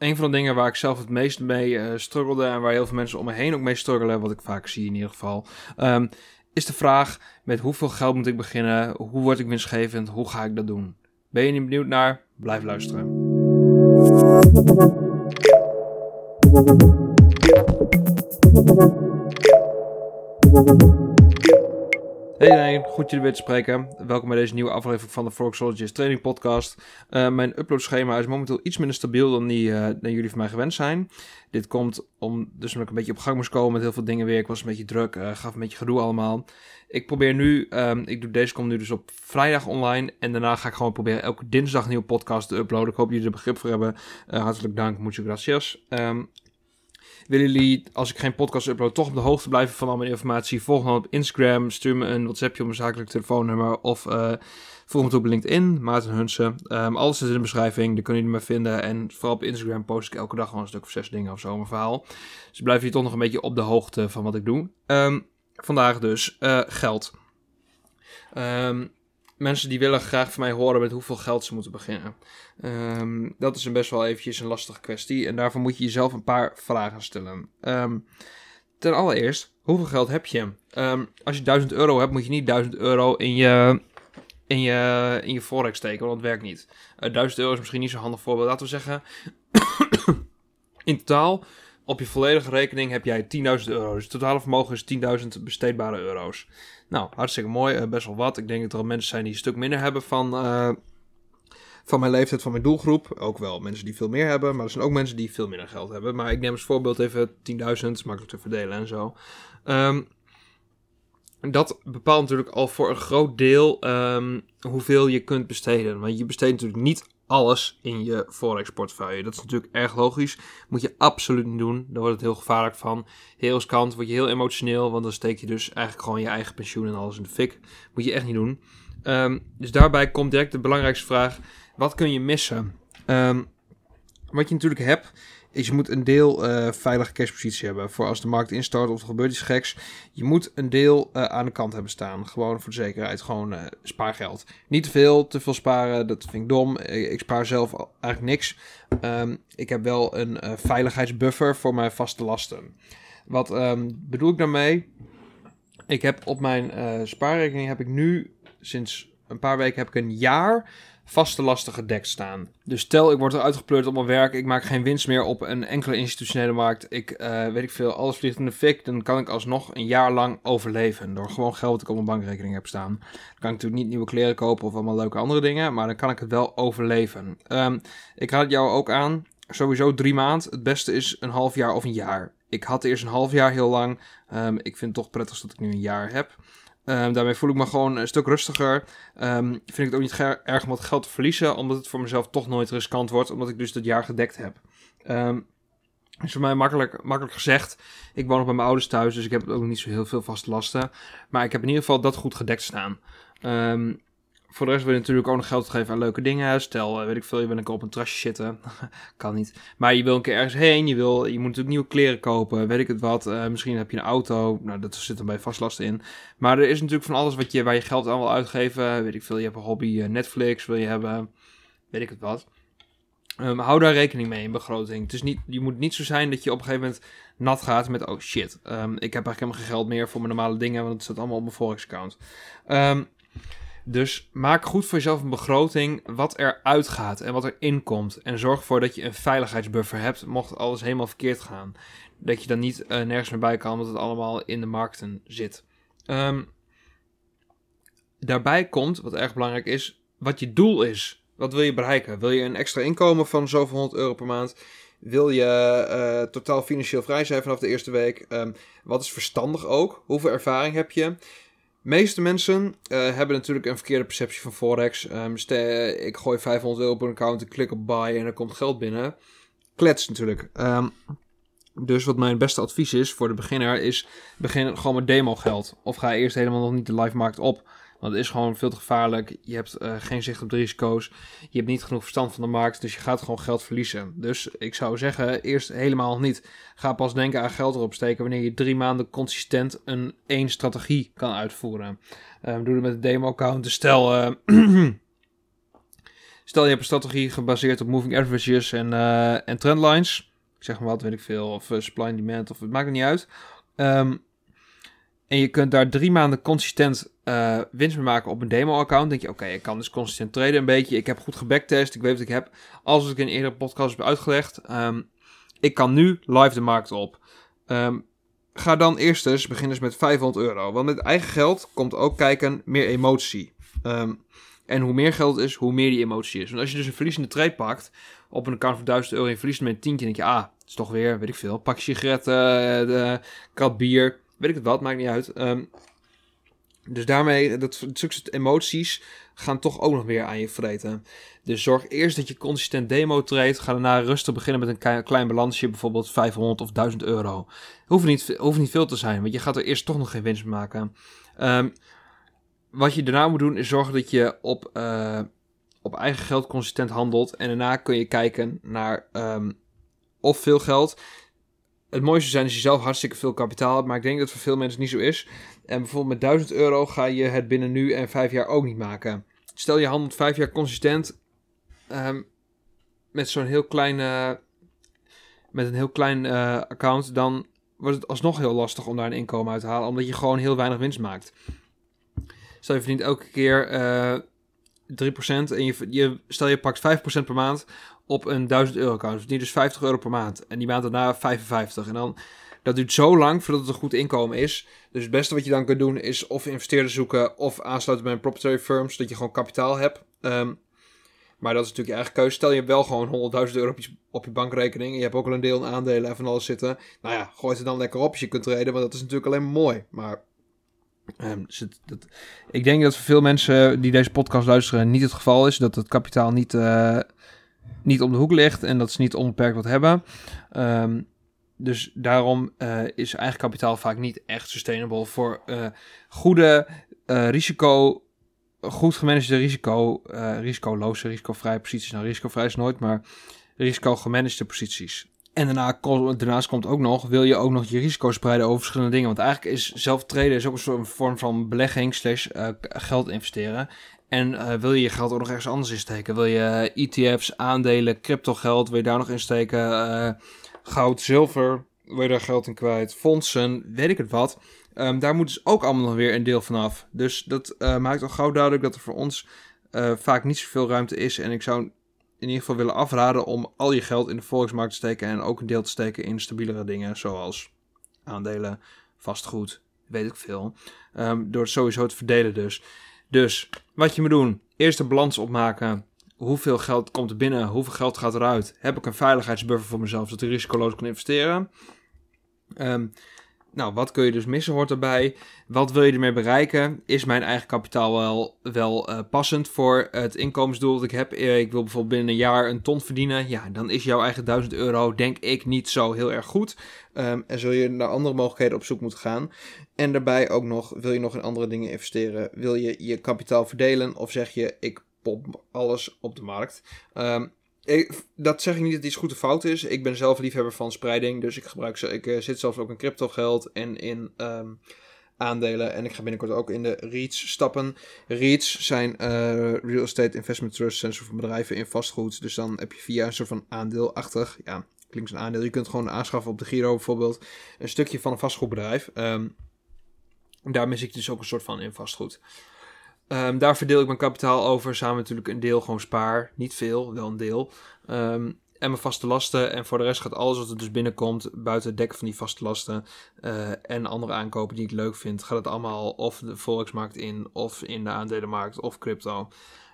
een van de dingen waar ik zelf het meest mee uh, struggelde en waar heel veel mensen om me heen ook mee struggelen, wat ik vaak zie in ieder geval, um, is de vraag met hoeveel geld moet ik beginnen, hoe word ik winstgevend, hoe ga ik dat doen? Ben je niet benieuwd naar? Blijf luisteren. Hey iedereen, goed jullie weer te spreken. Welkom bij deze nieuwe aflevering van de Forex Training Podcast. Uh, mijn uploadschema is momenteel iets minder stabiel dan, die, uh, dan jullie van mij gewend zijn. Dit komt om, dus omdat ik een beetje op gang moest komen met heel veel dingen weer. Ik was een beetje druk, uh, gaf een beetje gedoe allemaal. Ik probeer nu, um, ik doe deze komt nu dus op vrijdag online. En daarna ga ik gewoon proberen elke dinsdag een nieuwe podcast te uploaden. Ik hoop jullie er begrip voor hebben. hartelijk dank, muchas gracias. Um, Willen jullie, als ik geen podcast upload, toch op de hoogte blijven van al mijn informatie? Volg me op Instagram, stuur me een WhatsAppje op mijn zakelijk telefoonnummer of uh, volg me op LinkedIn, Maarten Hunsen. Um, alles is in de beschrijving, daar kunnen jullie me vinden. En vooral op Instagram post ik elke dag gewoon een stuk of zes dingen of zo, mijn verhaal. Dus blijf je toch nog een beetje op de hoogte van wat ik doe. Um, vandaag dus uh, geld. Um, mensen die willen graag van mij horen met hoeveel geld ze moeten beginnen. Um, dat is een best wel eventjes een lastige kwestie. En daarvoor moet je jezelf een paar vragen stellen. Um, ten allereerst, hoeveel geld heb je? Um, als je 1000 euro hebt, moet je niet 1000 euro in je, in je, in je forex steken, want dat werkt niet. Uh, eh, 1000 euro is misschien niet zo'n handig voorbeeld. Laten we zeggen, in totaal op je volledige rekening heb jij 10.000 euro. Dus totale vermogen is 10.000 besteedbare euro's. Nou, hartstikke mooi. Uh, best wel wat. Ik denk dat er mensen zijn die een stuk minder hebben van, uh, van mijn leeftijd, van mijn doelgroep. Ook wel mensen die veel meer hebben. Maar er zijn ook mensen die veel minder geld hebben. Maar ik neem als voorbeeld even 10.000. Makkelijk te verdelen en zo. Um, dat bepaalt natuurlijk al voor een groot deel um, hoeveel je kunt besteden. Want je besteedt natuurlijk niet alles in je forex portefeuille. Dat is natuurlijk erg logisch. Moet je absoluut niet doen. Daar wordt het heel gevaarlijk van. Heel riskant, word je heel emotioneel, want dan steek je dus eigenlijk gewoon je eigen pensioen en alles in de fik. Moet je echt niet doen. Um, dus daarbij komt direct de belangrijkste vraag: wat kun je missen? Um, wat je natuurlijk hebt, is je moet een deel uh, veilige cashpositie hebben. Voor als de markt instart of er gebeurt iets geks. Je moet een deel uh, aan de kant hebben staan. Gewoon voor de zekerheid. Gewoon uh, spaargeld. Niet te veel, te veel sparen. Dat vind ik dom. Ik, spaar zelf eigenlijk niks. Um, ik heb wel een veiligheidsbuffer voor mijn vaste lasten. Wat um, bedoel ik daarmee? Ik heb op mijn spaarrekening heb ik nu sinds een paar weken heb ik een jaar vaste lasten gedekt staan. Dus stel ik word eruit gepleurd op mijn werk, ik maak geen winst meer op een enkele institutionele markt, ik uh, weet ik veel, alles vliegt in de fik, dan kan ik alsnog een jaar lang overleven door gewoon geld dat ik op mijn bankrekening heb staan. Dan kan ik natuurlijk niet nieuwe kleren kopen of allemaal leuke andere dingen, maar dan kan ik het wel overleven. Um, ik raad jou ook aan, sowieso drie maand. Het beste is een half jaar of een jaar. Ik had eerst een half jaar heel lang. Um, ik vind het toch prettig dat ik nu een jaar heb. Um, daarmee voel ik me gewoon een stuk rustiger. Um, vind ik het ook niet erg om wat geld te verliezen, omdat het voor mezelf toch nooit riskant wordt, omdat ik dus dat jaar gedekt heb. Um, is voor mij makkelijk, makkelijk gezegd. Ik woon nog bij mijn ouders thuis, dus ik heb ook niet zo heel veel vaste lasten. Maar ik heb in ieder geval dat goed gedekt staan. Voor de rest wil je natuurlijk ook nog geld geven aan leuke dingen. Stel, eh, weet ik veel, je wil een keer op een trasje zitten. kan niet. Maar je wil een keer ergens heen. Je, wil, je moet natuurlijk nieuwe kleren kopen. Weet ik het wat. Uh, misschien heb je een auto. Nou, dat zit er bij vastlasten in. Maar er is natuurlijk van alles wat je, waar je geld aan wil uitgeven. Weet ik veel, je hebt een hobby. Uh, Netflix wil je hebben. Weet ik het wat. Um, hou daar rekening mee in begroting. Het is niet, je moet niet zo zijn dat je op een gegeven moment nat gaat met... Oh shit, um, ik heb eigenlijk helemaal geen geld meer voor mijn normale dingen. Want het staat allemaal op mijn Forex-account. Um, dus maak goed voor jezelf een begroting wat er uitgaat en wat er inkomt. En zorg ervoor dat je een veiligheidsbuffer hebt, mocht alles helemaal verkeerd gaan. Dat je dan niet uh, nergens meer bij kan, omdat het allemaal in de markten zit. Um, daarbij komt, wat erg belangrijk is, wat je doel is. Wat wil je bereiken? Wil je een extra inkomen van zoveel honderd euro per maand? Wil je uh, totaal financieel vrij zijn vanaf de eerste week? Um, wat is verstandig ook? Hoeveel ervaring heb je? Meeste mensen uh, hebben natuurlijk een verkeerde perceptie van Forex. Um, ik gooi 500 euro op een account, ik klik op buy en er komt geld binnen. Klets natuurlijk. Um, dus wat mijn beste advies is voor de beginner is begin gewoon met demo geld. Of ga eerst helemaal nog niet de live markt op. Want het is gewoon veel te gevaarlijk. Je hebt uh, geen zicht op de risico's. Je hebt niet genoeg verstand van de markt. Dus je gaat gewoon geld verliezen. Dus ik zou zeggen, eerst helemaal niet. Ga pas denken aan geld erop steken wanneer je drie maanden consistent een één strategie kan uitvoeren. Uh, doe het met de demo-account. Dus stel, uh, Stel je hebt een strategie gebaseerd op moving averages en, en trendlines. Ik zeg maar wat, weet ik veel. Of supply and demand, of het maakt er niet uit. Um, en je kunt daar drie maanden consistent uh, winst maken op een demo-account. denk je, oké, ik kan dus consistent traden een beetje. Ik heb goed gebacktest. Ik weet wat ik heb. Als ik in een eerdere podcast heb uitgelegd. Um, ik kan nu live de markt op. Um, ga dan eerst eens beginnen met 500 euro. Want met eigen geld komt ook kijken meer emotie. Um, en hoe meer geld is, hoe meer die emotie is. Want als je dus een verliezende trade pakt op een account van 1000 euro en je verliest met een tientje, denk je, ah, het is toch weer, weet ik veel, pak sigaretten, uh, de bier, weet ik het wat, maakt niet uit. Um, dus daarmee, dat soort emoties gaan toch ook nog meer aan je vreten. Dus zorg eerst dat je consistent demo treedt. Ga daarna rustig beginnen met een klein balansje, bijvoorbeeld 500 of 1000 euro. Hoeft niet, hoeft niet veel te zijn, want je gaat er eerst toch nog geen winst maken. Um, wat je daarna moet doen is zorgen dat je op, uh, op eigen geld consistent handelt. En daarna kun je kijken naar um, of veel geld. Het mooiste zijn als je zelf hartstikke veel kapitaal hebt. Maar ik denk dat het voor veel mensen niet zo is. En bijvoorbeeld met 1000 euro ga je het binnen nu en 5 jaar ook niet maken. Stel je handelt 5 jaar consistent. Um, met zo'n heel klein. Uh, met een heel klein uh, account. Dan wordt het alsnog heel lastig om daar een inkomen uit te halen. Omdat je gewoon heel weinig winst maakt. Stel je verdient elke keer eh, 3% en je, je, stel je pakt 5% per maand op een 1000 euro account. Dus verdient dus 50 euro per maand. En die maand daarna 55. En dan, dat duurt zo lang voordat het een goed inkomen is. Dus het beste wat je dan kunt doen is of investeerders zoeken of aansluiten bij een proprietary firm, zodat je gewoon kapitaal hebt. Um, maar dat is natuurlijk je eigen keuze. Stel je hebt wel gewoon 100.000 euro op je, bankrekening. En je hebt ook al een deel aandelen en van alles zitten. Nou ja, gooi het dan lekker op als je kunt treden. Want dat is natuurlijk alleen maar mooi. Maar Um, dus dat, ik denk dat voor veel mensen die deze podcast luisteren niet het geval is. Dat het kapitaal niet, uh, niet om de hoek ligt en dat ze niet onbeperkt wat hebben. Um, dus daarom uh, is eigen kapitaal vaak niet echt sustainable voor uh, goede risico, goed gemanagede risico, risicoloze, risicovrije posities. Nou, risicovrij is nooit, maar risico gemanagede posities. En daarna, daarnaast komt ook nog, wil je ook nog je risico spreiden over verschillende dingen. Want eigenlijk is zelf traden is ook een soort vorm van belegging slash uh, geld investeren. En uh, wil je je geld ook nog ergens anders insteken? Wil je ETF's, aandelen, crypto geld, wil je daar nog insteken? Uh, goud, zilver, wil je daar geld in kwijt? Fondsen, weet ik het wat. Um, daar moet dus ook allemaal nog weer een deel van af. Dus dat maakt al gauw duidelijk dat er voor ons vaak niet zoveel ruimte is. En ik zou in ieder geval willen afraden om al je geld in de volksmarkt te steken en ook een deel te steken in stabielere dingen zoals aandelen, vastgoed, weet ik veel. Um, door het sowieso te verdelen dus. Dus wat je moet doen, eerst de balans opmaken. Hoeveel geld komt er binnen? Hoeveel geld gaat eruit? Heb ik een veiligheidsbuffer voor mezelf zodat ik risicoloos kan investeren? Um, nou, wat kun je dus missen hoort erbij. Wat wil je ermee bereiken? Is mijn eigen kapitaal wel, wel uh, passend voor het inkomensdoel dat ik heb? Eh, ik wil bijvoorbeeld binnen een jaar een ton verdienen. Ja, dan is jouw eigen 1000 euro denk ik niet zo heel erg goed. Um, en zul je naar andere mogelijkheden op zoek moeten gaan. En daarbij ook nog, wil je nog in andere dingen investeren? Wil je je kapitaal verdelen? Of zeg je, ik pop alles op de markt? Um, dat zeg ik niet dat iets goed of fout is. Ik ben zelf liefhebber van spreiding. Dus ik gebruik ze. Ik uh, zit zelfs ook in crypto geld en in um, aandelen. En ik ga binnenkort ook in de REITs stappen. REITs zijn uh, Real Estate Investment Trusts. En soort van bedrijven in vastgoed. Dus dan heb je via een soort van aandeelachtig. Ja, klinkt een aandeel. Je kunt gewoon aanschaffen op de Giro bijvoorbeeld. Een stukje van een vastgoedbedrijf. Um, daar mis ik dus ook een soort van in vastgoed. Um, daar verdeel ik mijn kapitaal over. Samen natuurlijk een deel gewoon spaar. Niet veel, wel een deel. Um, en mijn vaste lasten. En voor de rest gaat alles wat er dus binnenkomt, buiten het dekken van die vaste lasten uh, en andere aankopen die ik leuk vind, gaat het allemaal of de Volksmarkt in, of in de aandelenmarkt, of crypto.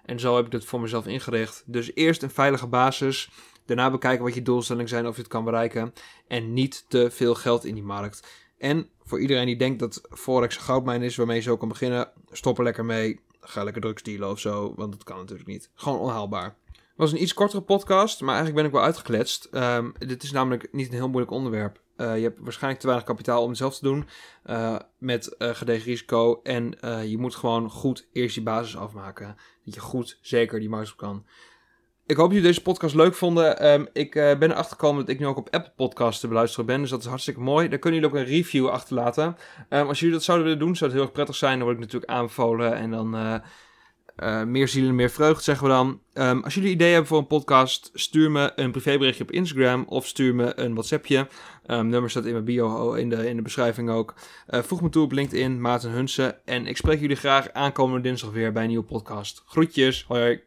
En zo heb ik het voor mezelf ingericht. Dus eerst een veilige basis. Daarna bekijken wat je doelstellingen zijn, of je het kan bereiken. En niet te veel geld in die markt. En voor iedereen die denkt dat Forex een goudmijn is waarmee je zo kan beginnen, stop er lekker mee ga lekker drugs dealen of zo. Want dat kan natuurlijk niet. Gewoon onhaalbaar. Het was een iets kortere podcast, maar eigenlijk ben ik wel uitgekletst. Um, dit is namelijk niet een heel moeilijk onderwerp. Uh, je hebt waarschijnlijk te weinig kapitaal om het zelf te doen. Uh, met uh, gedegen risico. En je moet gewoon goed eerst je basis afmaken. Dat je goed zeker die markt op kan. Ik hoop dat jullie deze podcast leuk vonden. Um, ik uh, ben erachter gekomen dat ik nu ook op Apple Podcasts te beluisteren ben. Dus dat is hartstikke mooi. Daar kunnen jullie ook een review achterlaten. Um, als jullie dat zouden willen doen, zou het heel erg prettig zijn. Dan word ik natuurlijk aanbevolen. En dan uh, Uh, meer zielen, meer vreugd, zeggen we dan. Um, als jullie ideeën hebben voor een podcast, stuur me een privéberichtje op Instagram of stuur me een WhatsAppje. Um, nummer staat in mijn bio in de, in de beschrijving ook. Voeg me toe op LinkedIn, Maarten Hunsen. En ik spreek jullie graag aankomende dinsdag weer bij een nieuwe podcast. Groetjes, hoi.